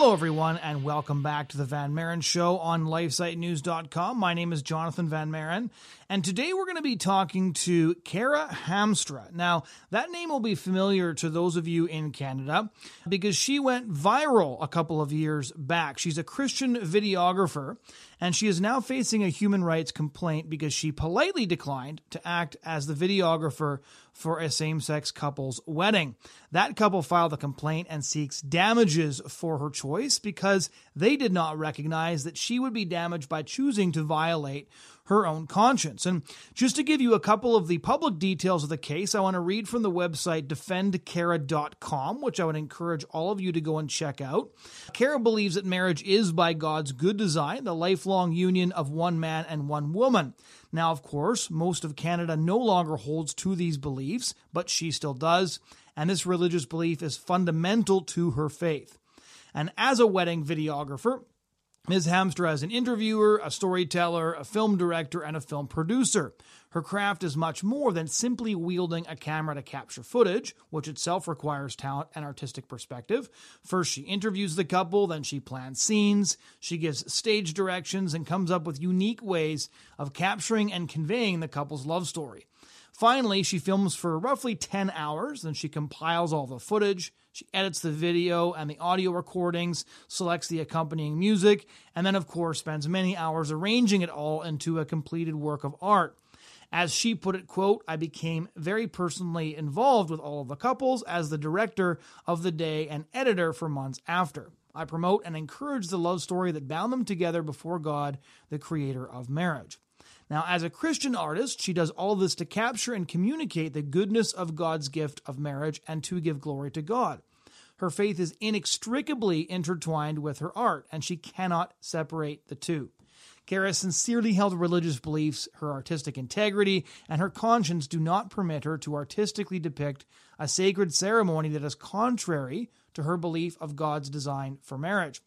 Hello, everyone, and welcome back to the Van Maren Show on LifeSiteNews.com. My name is Jonathon Van Maren, and today we're going to be talking to Cara Hamstra. Now, that name will be familiar to those of you in Canada because she went viral a couple of years back. She's a Christian videographer, and she is now facing a human rights complaint because she politely declined to act as the videographer for a same sex couple's wedding. That couple filed a complaint and seeks damages for her choice because they did not recognize that she would be damaged by choosing to violate her own conscience. And just to give you a couple of the public details of the case, I want to read from the website defendcara.com, which I would encourage all of you to go and check out. Cara believes that marriage is by God's good design, the lifelong union of one man and one woman. Now, of course, most of Canada no longer holds to these beliefs, but she still does, and this religious belief is fundamental to her faith. And as a wedding videographer, Ms. Hamstra is an interviewer, a storyteller, a film director, and a film producer. Her craft is much more than simply wielding a camera to capture footage, which itself requires talent and artistic perspective. First, she interviews the couple, then she plans scenes, she gives stage directions, and comes up with unique ways of capturing and conveying the couple's love story. Finally, she films for roughly 10 hours, then she compiles all the footage, she edits the video and the audio recordings, selects the accompanying music, and then, of course, spends many hours arranging it all into a completed work of art. As she put it, quote, I became very personally involved with all of the couples as the director of the day and editor for months after. I promote and encourage the love story that bound them together before God, the creator of marriage. Now, as a Christian artist, she does all this to capture and communicate the goodness of God's gift of marriage and to give glory to God. Her faith is inextricably intertwined with her art, and she cannot separate the two. Cara sincerely held religious beliefs, her artistic integrity, and her conscience do not permit her to artistically depict a sacred ceremony that is contrary to her belief of God's design for marriage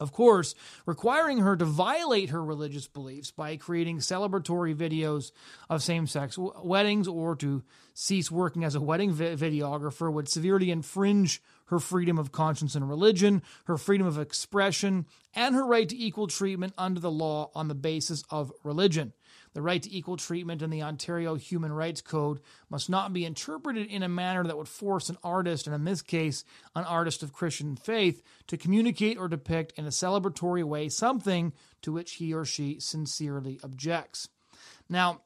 of course, requiring her to violate her religious beliefs by creating celebratory videos of same sex w- weddings or to cease working as a wedding vi- videographer would severely infringe her freedom of conscience and religion, her freedom of expression, and her right to equal treatment under the law on the basis of religion. The right to equal treatment in the Ontario Human Rights Code must not be interpreted in a manner that would force an artist, and in this case, an artist of Christian faith, to communicate or depict in a celebratory way something to which he or she sincerely objects. Now,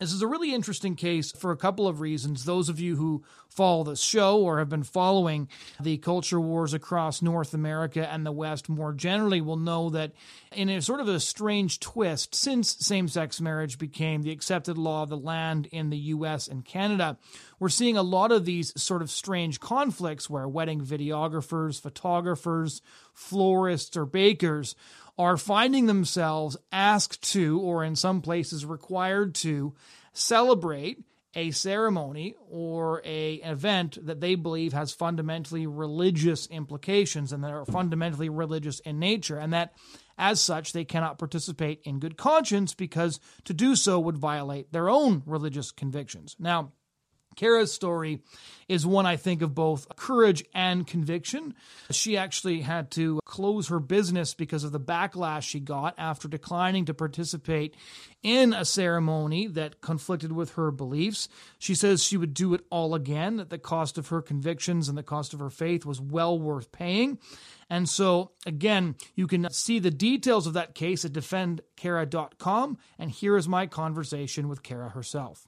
this is a really interesting case for a couple of reasons. Those of you who follow this show or have been following the culture wars across North America and the West more generally will know that in a sort of a strange twist, since same sex marriage became the accepted law of the land in the US and Canada, we're seeing a lot of these sort of strange conflicts where wedding videographers, photographers, florists, or bakers are finding themselves asked to, or in some places required to, celebrate a ceremony or a event that they believe has fundamentally religious implications and that are fundamentally religious in nature and that as such they cannot participate in good conscience because to do so would violate their own religious convictions. Now Cara's story is one I think of both courage and conviction. She actually had to close her business because of the backlash she got after declining to participate in a ceremony that conflicted with her beliefs. She says she would do it all again, that the cost of her convictions and the cost of her faith was well worth paying. And so, again, you can see the details of that case at defendcara.com. And here is my conversation with Cara herself.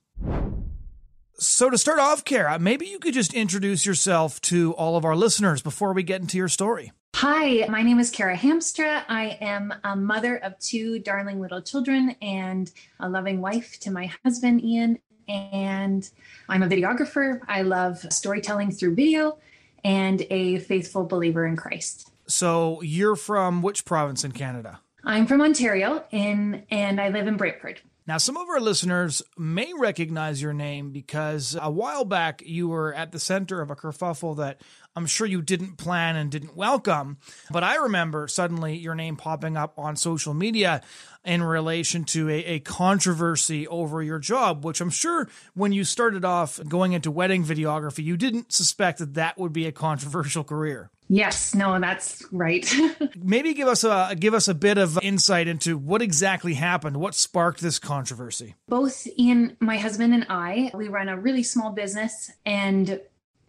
So, to start off, Cara, maybe you could just introduce yourself to all of our listeners before we get into your story. Hi, my name is Cara Hamstra. I am a mother of two darling little children and a loving wife to my husband, Ian. And I'm a videographer. I love storytelling through video and a faithful believer in Christ. So, you're from which province in Canada? I'm from Ontario in, and I live in Brantford. Now, some of our listeners may recognize your name because a while back you were at the center of a kerfuffle that I'm sure you didn't plan and didn't welcome. But I remember suddenly your name popping up on social media in relation to a, a controversy over your job, which I'm sure when you started off going into wedding videography, you didn't suspect that that would be a controversial career. Yes, no, that's right. Maybe give us a give us a bit of insight into what exactly happened. What sparked this controversy? Both Ian, my husband, and I, we run a really small business, and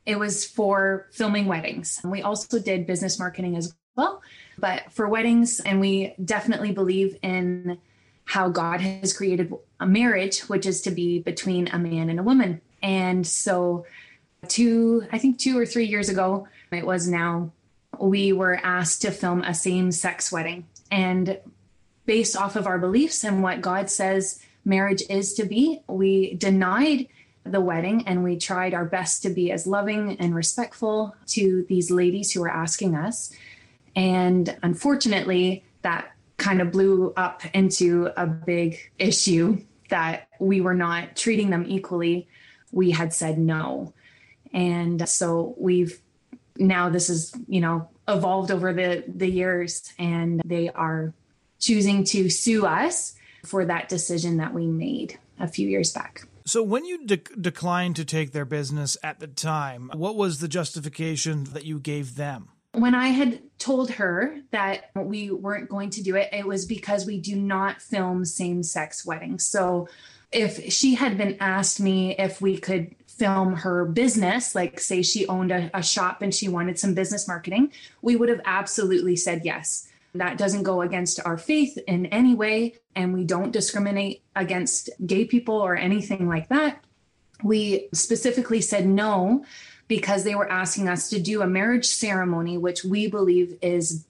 it was for filming weddings. We also did business marketing as well, but for weddings, and we definitely believe in how God has created a marriage, which is to be between a man and a woman. And so, two, I think two or three years ago, it was now, we were asked to film a same sex wedding. And based off of our beliefs and what God says marriage is to be, we denied the wedding and we tried our best to be as loving and respectful to these ladies who were asking us. And unfortunately, that kind of blew up into a big issue that we were not treating them equally. We had said no. And so we've now this is, you know, evolved over the the years and they are choosing to sue us for that decision that we made a few years back. So, when you de- declined to take their business at the time, what was the justification that you gave them? When I had told her that we weren't going to do it, it was because we do not film same sex weddings. So, if she had been asked me if we could film her business, like say she owned a, a, shop and she wanted some business marketing, we would have absolutely said yes. That doesn't go against our faith in any way. And we don't discriminate against gay people or anything like that. We specifically said no because they were asking us to do a marriage ceremony, which we believe is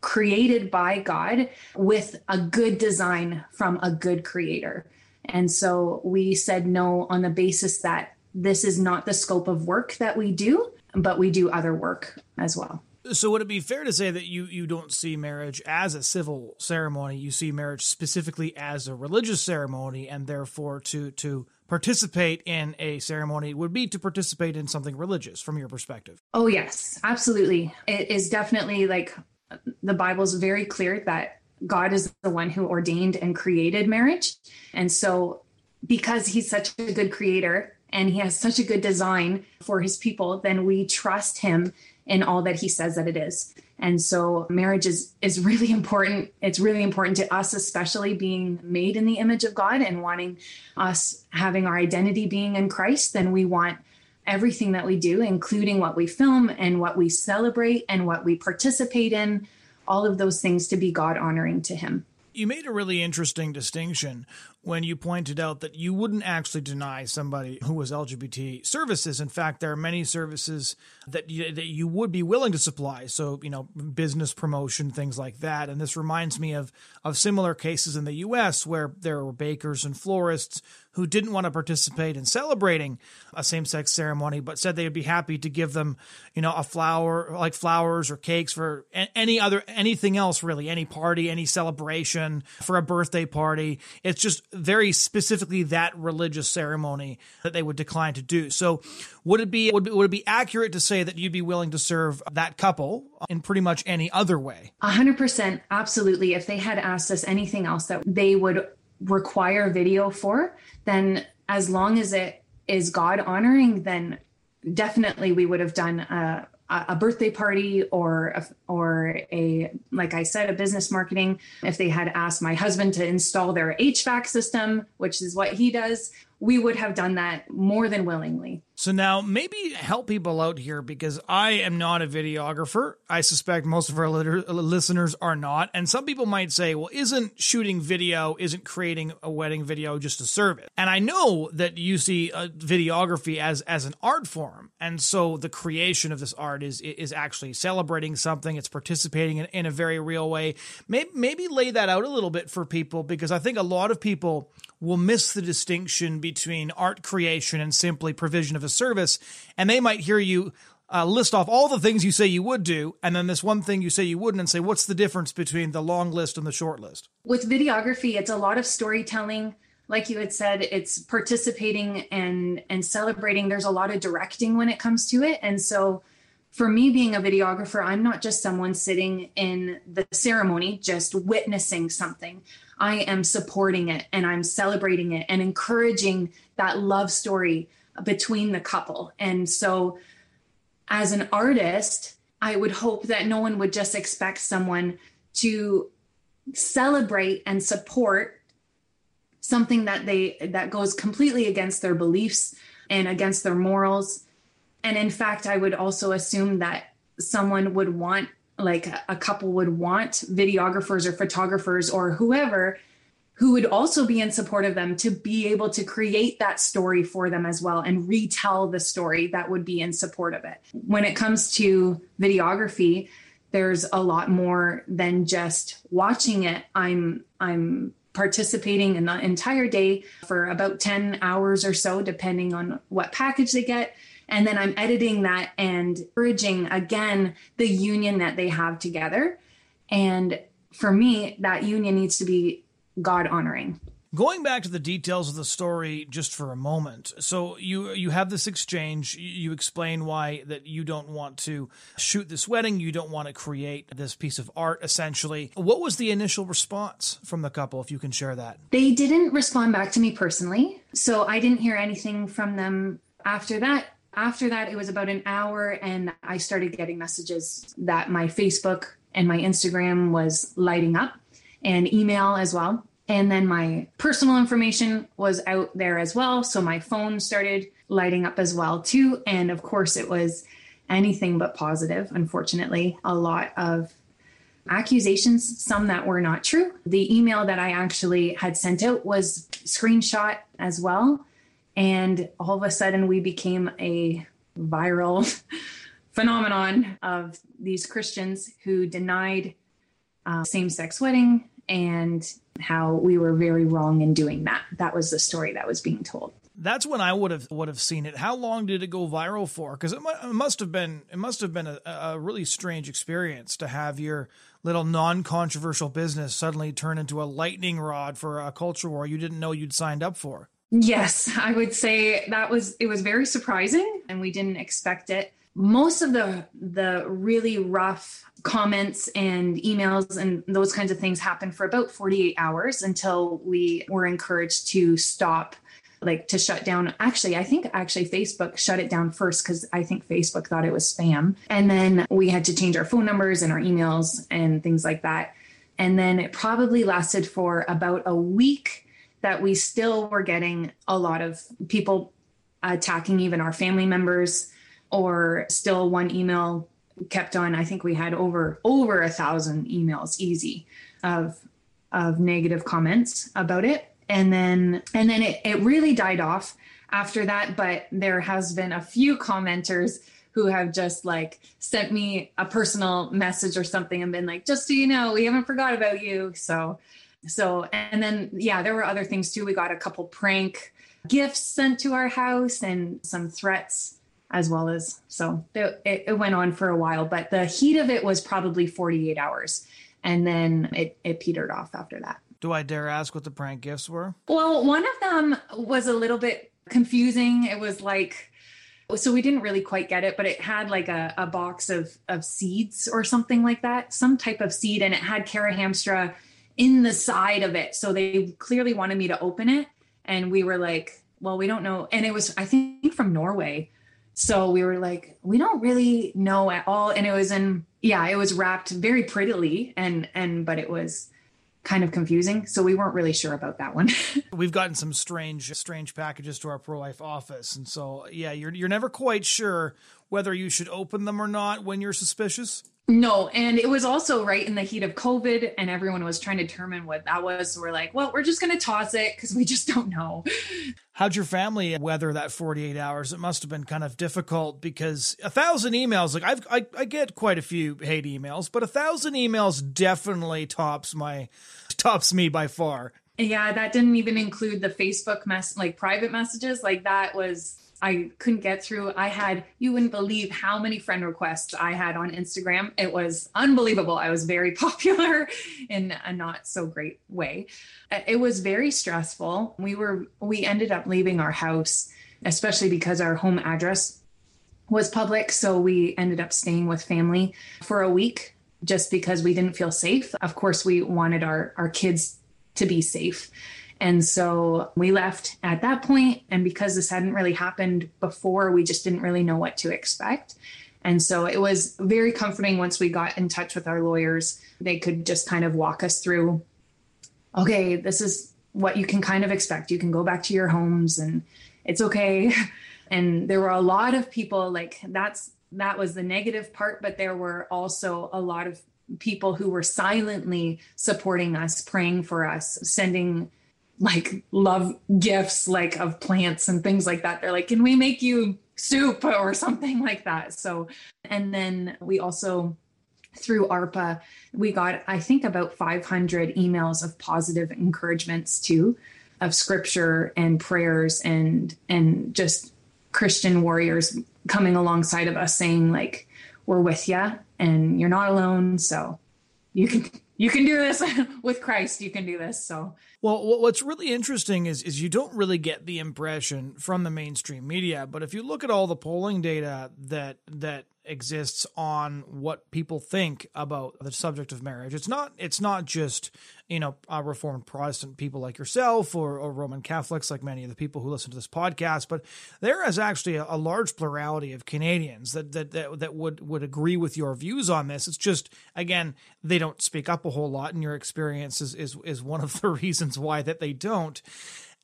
created by God with a good design from a good creator. And so we said no on the basis that this is not the scope of work that we do, but we do other work as well. So would it be fair to say that you you don't see marriage as a civil ceremony? You see marriage specifically as a religious ceremony, and therefore to to participate in a ceremony would be to participate in something religious from your perspective. Oh yes, absolutely. It is definitely like the Bible's very clear that God is the one who ordained and created marriage, and so because He's such a good creator and He has such a good design for His people, then we trust Him in all that he says that it is. And so marriage is is really important. It's really important to us especially being made in the image of God and wanting us having our identity being in Christ, then we want everything that we do including what we film and what we celebrate and what we participate in, all of those things to be God honoring to him. You made a really interesting distinction when you pointed out that you wouldn't actually deny somebody who was LGBT services. In fact, there are many services that you, that you would be willing to supply. So, you know, business promotion, things like that. And this reminds me of of similar cases in the U.S. where there were bakers and florists who didn't want to participate in celebrating a same-sex ceremony, but said they would be happy to give them, you know, a flower like flowers or cakes for any other anything else really, any party, any celebration for a birthday party. It's just very specifically that religious ceremony that they would decline to do. So, would it be would, would it be accurate to say that you'd be willing to serve that couple in pretty much any other way? A hundred percent, absolutely. If they had asked us anything else that they would require video for, then as long as it is God honoring, then definitely we would have done a, a birthday party or a, or a like I said a business marketing if they had asked my husband to install their HVAC system which is what he does we would have done that more than willingly. So now maybe help people out here because I am not a videographer. I suspect most of our listeners are not. And some people might say, well, isn't shooting video, isn't creating a wedding video just a service? And I know that you see uh, videography as, as an art form. And so the creation of this art is, is actually celebrating something. It's participating in, in a very real way. Maybe, maybe lay that out a little bit for people because I think a lot of people will miss the distinction between art creation and simply provision of a service. And they might hear you uh, list off all the things you say you would do, and then this one thing you say you wouldn't, and say, what's the difference between the long list and the short list? With videography, it's a lot of storytelling. Like you had said, it's participating and and celebrating. There's a lot of directing when it comes to it, and so for me being a videographer, I'm not just someone sitting in the ceremony, just witnessing something. I am supporting it and I'm celebrating it and encouraging that love story between the couple. And so, as an artist, I would hope that no one would just expect someone to celebrate and support something that they that goes completely against their beliefs and against their morals and in fact i would also assume that someone would want like a couple would want videographers or photographers or whoever who would also be in support of them to be able to create that story for them as well and retell the story that would be in support of it. When it comes to videography, there's a lot more than just watching it. I'm I'm participating in the entire day for about 10 hours or so depending on what package they get and then I'm editing that and bridging again the union that they have together. And for me, that union needs to be God honoring. Going back to the details of the story just for a moment. So you you have this exchange, you explain why that you don't want to shoot this wedding, you don't want to create this piece of art essentially. What was the initial response from the couple if you can share that? They didn't respond back to me personally. So I didn't hear anything from them after that after that, it was about an hour, and I started getting messages that my Facebook and my Instagram was lighting up, and email as well. And then my personal information was out there as well. So my phone started lighting up as well, too. And of course, it was anything but positive, unfortunately. A lot of accusations, some that were not true. The email that I actually had sent out was screenshot as well. And all of a sudden, we became a viral phenomenon of these Christians who denied uh, same sex wedding and how we were very wrong in doing that. That was the story that was being told. That's when I would have would have seen it. How long did it go viral for? Because it, it, must have been it must have been a, a really strange experience to have your little non controversial business suddenly turn into a lightning rod for a culture war you didn't know you'd signed up for. Yes, I would say that was it was very surprising and we didn't expect it. Most of the the really rough comments and emails and those kinds of things happened for about 48 hours until we were encouraged to stop like to shut down. Actually i think actually facebook shut it down first because i think facebook thought it was spam. And then we had to change our phone numbers and our emails and things like that. And then it probably lasted for about a week that we still were getting a lot of people attacking even our family members or still one email kept on. I think we had over over a thousand emails easy of of negative comments about it. And then and then it, it really died off after that but there has been a few commenters who have just like sent me a personal message or something and been like just so you know we haven't forgot about you. So so, and then, yeah, there were other things too. We got a couple prank gifts sent to our house and some threats as well as, so it, it went on for a while, but the heat of it was probably 48 hours. And then it, it petered off after that. Do I dare ask what the prank gifts were? Well, one of them was a little bit confusing. It was like, so we didn't really quite get it, but it had like a, a box of, of seeds or something like that, some type of seed, and it had Cara Hamstra in the side of it. So they clearly wanted me to open it. And we were like, well, we don't know. And it was, I think, from Norway. So we were like, we don't really know at all. And it was in, yeah, it was wrapped very prettily and, and, but it was kind of confusing. So we weren't really sure about that one. We've gotten some strange, strange packages to our pro life office. And so, yeah, you're, you're never quite sure whether you should open them or not when you're suspicious. No, and it was also right in the heat of COVID, and everyone was trying to determine what that was. So we're like, well, we're just going to toss it because we just don't know. How'd your family weather that 48 hours? It must have been kind of difficult because a thousand emails, like I've, I, I get quite a few hate emails, but a thousand emails definitely tops my, tops me by far. Yeah, that didn't even include the Facebook mess, like private messages. Like that was I couldn't get through. I had, you wouldn't believe how many friend requests I had on Instagram. It was unbelievable. I was very popular in a not so great way. Uh, it was very stressful. We were, we ended up leaving our house, especially because our home address was public. So we ended up staying with family for a week just because we didn't feel safe. Of course, we wanted our, our kids to be safe. And so we left at that point, And because this hadn't really happened before, we just didn't really know what to expect. And so it was very comforting once we got in touch with our lawyers. They could just kind of walk us through okay, this is what you can kind of expect. You can go back to your homes and it's okay. And there were a lot of people like that's that was the negative part, but there were also a lot of people who were silently supporting us, praying for us, sending like love gifts like of plants and things like that. They're like, "Can we make you soup or something like that?" So, and then we also through ARPA, we got I think about 500 emails of positive encouragements too of scripture and prayers and and just Christian warriors coming alongside of us saying like we're with you and you're not alone so you can you can do this with Christ you can do this so. Well what's really interesting is is you don't really get the impression from the mainstream media but if you look at all the polling data that that exists on what people think about the subject of marriage. It's not it's not just you know uh, reformed Protestant people like yourself or, or, Roman Catholics like many of the people who listen to this podcast, but there is actually a, a large plurality of Canadians that, that that that would would agree with your views on this. It's just again they don't speak up a whole lot, and your experience is is, is one of the reasons why that they don't.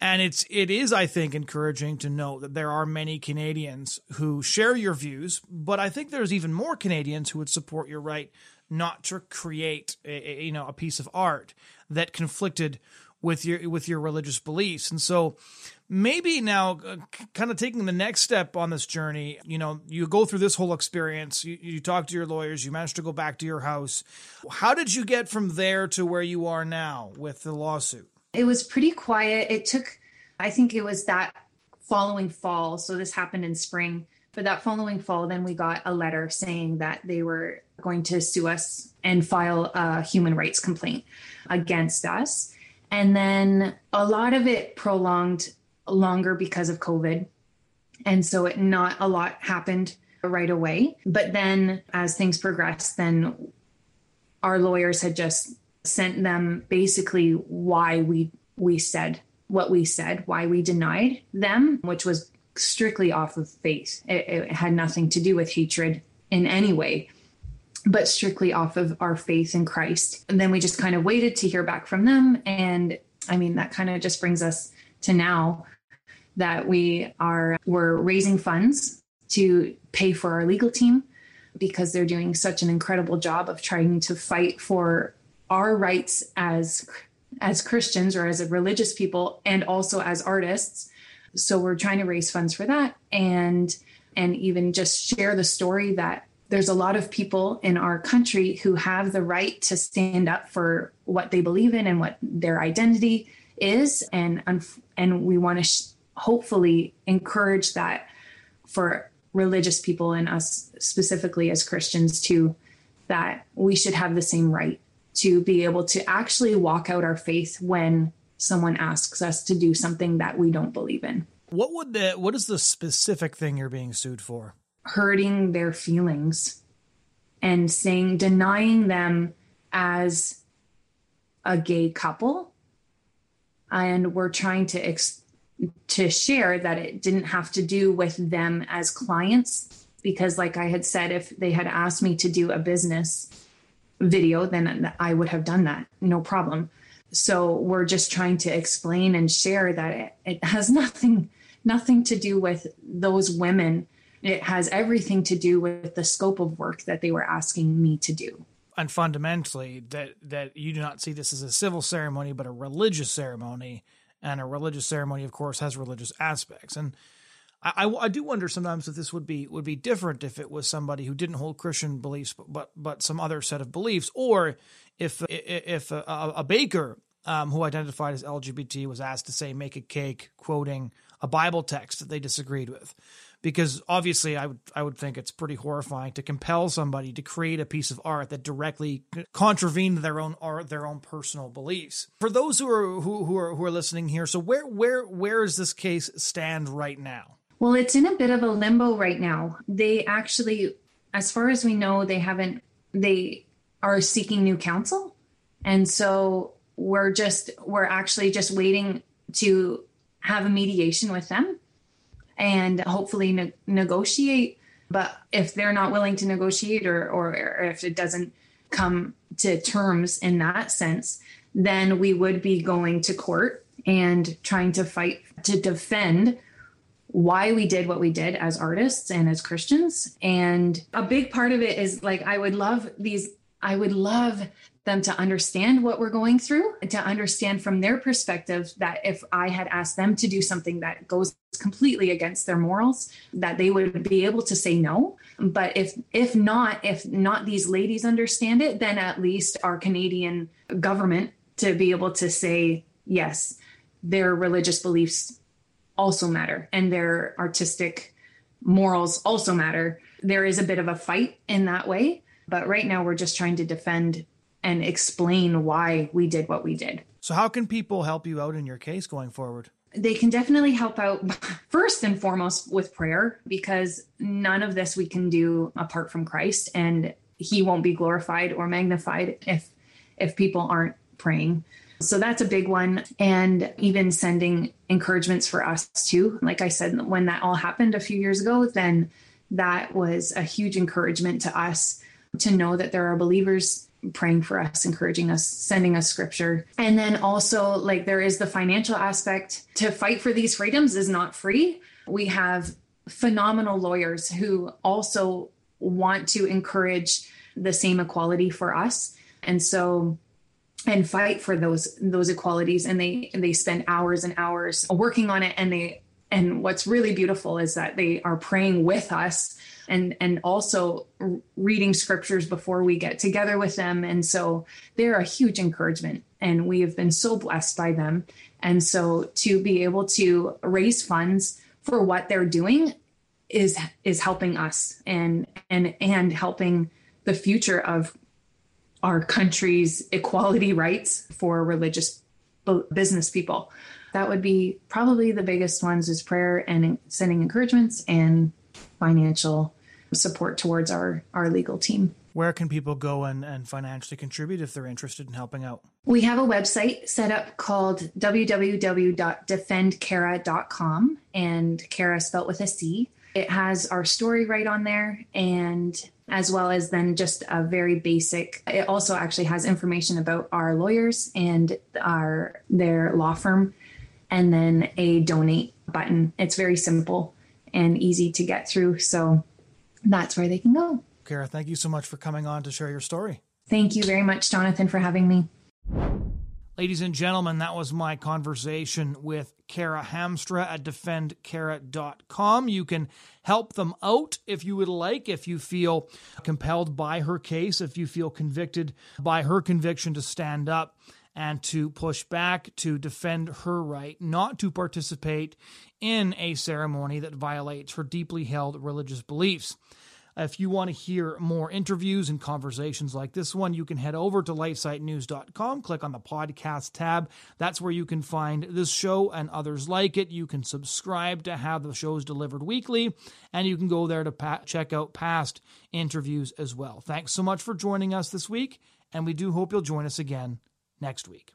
And it's it is I think encouraging to know that there are many Canadians who share your views, but I think there's even more Canadians who would support your right not to create a, a, you know a piece of art that conflicted with your with your religious beliefs. And so maybe now uh, kind of taking the next step on this journey, you know, you go through this whole experience, you, you talk to your lawyers, you manage to go back to your house. How did you get from there to where you are now with the lawsuit? It was pretty quiet. It took, I think it was that following fall. So this happened in spring. But that following fall, then we got a letter saying that they were going to sue us and file a human rights complaint against us. And then a lot of it prolonged longer because of COVID. And so it not a lot happened right away. But then as things progressed, then our lawyers had just sent them basically why we we said what we said, why we denied them, which was strictly off of faith. It, it had nothing to do with hatred in any way, but strictly off of our faith in Christ. And then we just kind of waited to hear back from them. And I mean, that kind of just brings us to now that we are we're raising funds to pay for our legal team because they're doing such an incredible job of trying to fight for our rights as as Christians or as a religious people and also as artists. So we're trying to raise funds for that and and even just share the story that there's a lot of people in our country who have the right to stand up for what they believe in and what their identity is and and we want to sh- hopefully encourage that for religious people and us specifically as Christians too that we should have the same right to be able to actually walk out our faith when someone asks us to do something that we don't believe in. What would the what is the specific thing you're being sued for? Hurting their feelings and saying denying them as a gay couple and we're trying to ex- to share that it didn't have to do with them as clients because like I had said if they had asked me to do a business video, then I would have done that, no problem. So we're just trying to explain and share that it, it has nothing nothing to do with those women. It has everything to do with the scope of work that they were asking me to do. And fundamentally, that that you do not see this as a civil ceremony, but a religious ceremony, and a religious ceremony, of course, has religious aspects. And I, I, I, do wonder sometimes if this would be would be different if it was somebody who didn't hold Christian beliefs, but but, but some other set of beliefs, or if if a, a baker um, who identified as LGBT was asked to say make a cake quoting a Bible text that they disagreed with, because obviously I would I would think it's pretty horrifying to compel somebody to create a piece of art that directly contravened their own art their own personal beliefs. For those who are who, who are who are listening here, so where where where does this case stand right now? Well, it's in a bit of a limbo right now. They actually, as far as we know, they haven't, they are seeking new counsel. And so we're just, we're actually just waiting to have a mediation with them and hopefully ne- negotiate But if they're not willing to negotiate or, or, or if it doesn't come to terms in that sense, then we would be going to court and trying to fight to defend why we did what we did as artists and as Christians. And a big part of it is like, I would love these, I would love them to understand what we're going through, to understand from their perspective that if I had asked them to do something that goes completely against their morals, that they would be able to say no. But if if not, if not these ladies understand it, then at least our Canadian government to be able to say yes, their religious beliefs also matter and their artistic morals also matter. There is a bit of a fight in that way, but right now we're just trying to defend and explain why we did what we did. So, how can people help you out in your case going forward? They can definitely help out first and foremost with prayer because none of this we can do apart from Christ and he won't be glorified or magnified if if people aren't praying. So that's a big one. And even sending encouragements for us too. Like I said, when that all happened a few years ago, then that was a huge encouragement to us to know that there are believers praying for us, encouraging us, sending us scripture. And then also, like, there is the financial aspect. To fight for these freedoms is not free. We have phenomenal lawyers who also want to encourage the same equality for us. And so and fight for those those equalities. And they they spend hours and hours working on it. And they and what's really beautiful is that they are praying with us and and also reading scriptures before we get together with them. And so they're a huge encouragement. And we have been so blessed by them. And so to be able to raise funds for what they're doing is is helping us and and and helping the future of our country's equality rights for religious business people. That would be probably the biggest ones is prayer and sending encouragements and financial support towards our, our legal team. Where can people go and, and financially contribute if they're interested in helping out? We have a website set up called www.defendcara.com and Cara spelt with a C. It has our story right on there and as well as then just a very basic it also actually has information about our lawyers and our their law firm and then a donate button it's very simple and easy to get through so that's where they can go Cara, thank you so much for coming on to share your story. Thank you very much, Jonathon, for having me. Ladies and gentlemen, that was my conversation with Cara Hamstra at defendcara.com. You can help them out if you would like, if you feel compelled by her case, if you feel convicted by her conviction to stand up and to push back to defend her right not to participate in a ceremony that violates her deeply held religious beliefs. If you want to hear more interviews and conversations like this one, you can head over to lifesitenews.com, click on the podcast tab. That's where you can find this show and others like it. You can subscribe to have the shows delivered weekly, and you can go there to pa- check out past interviews as well. Thanks so much for joining us this week, and we do hope you'll join us again next week.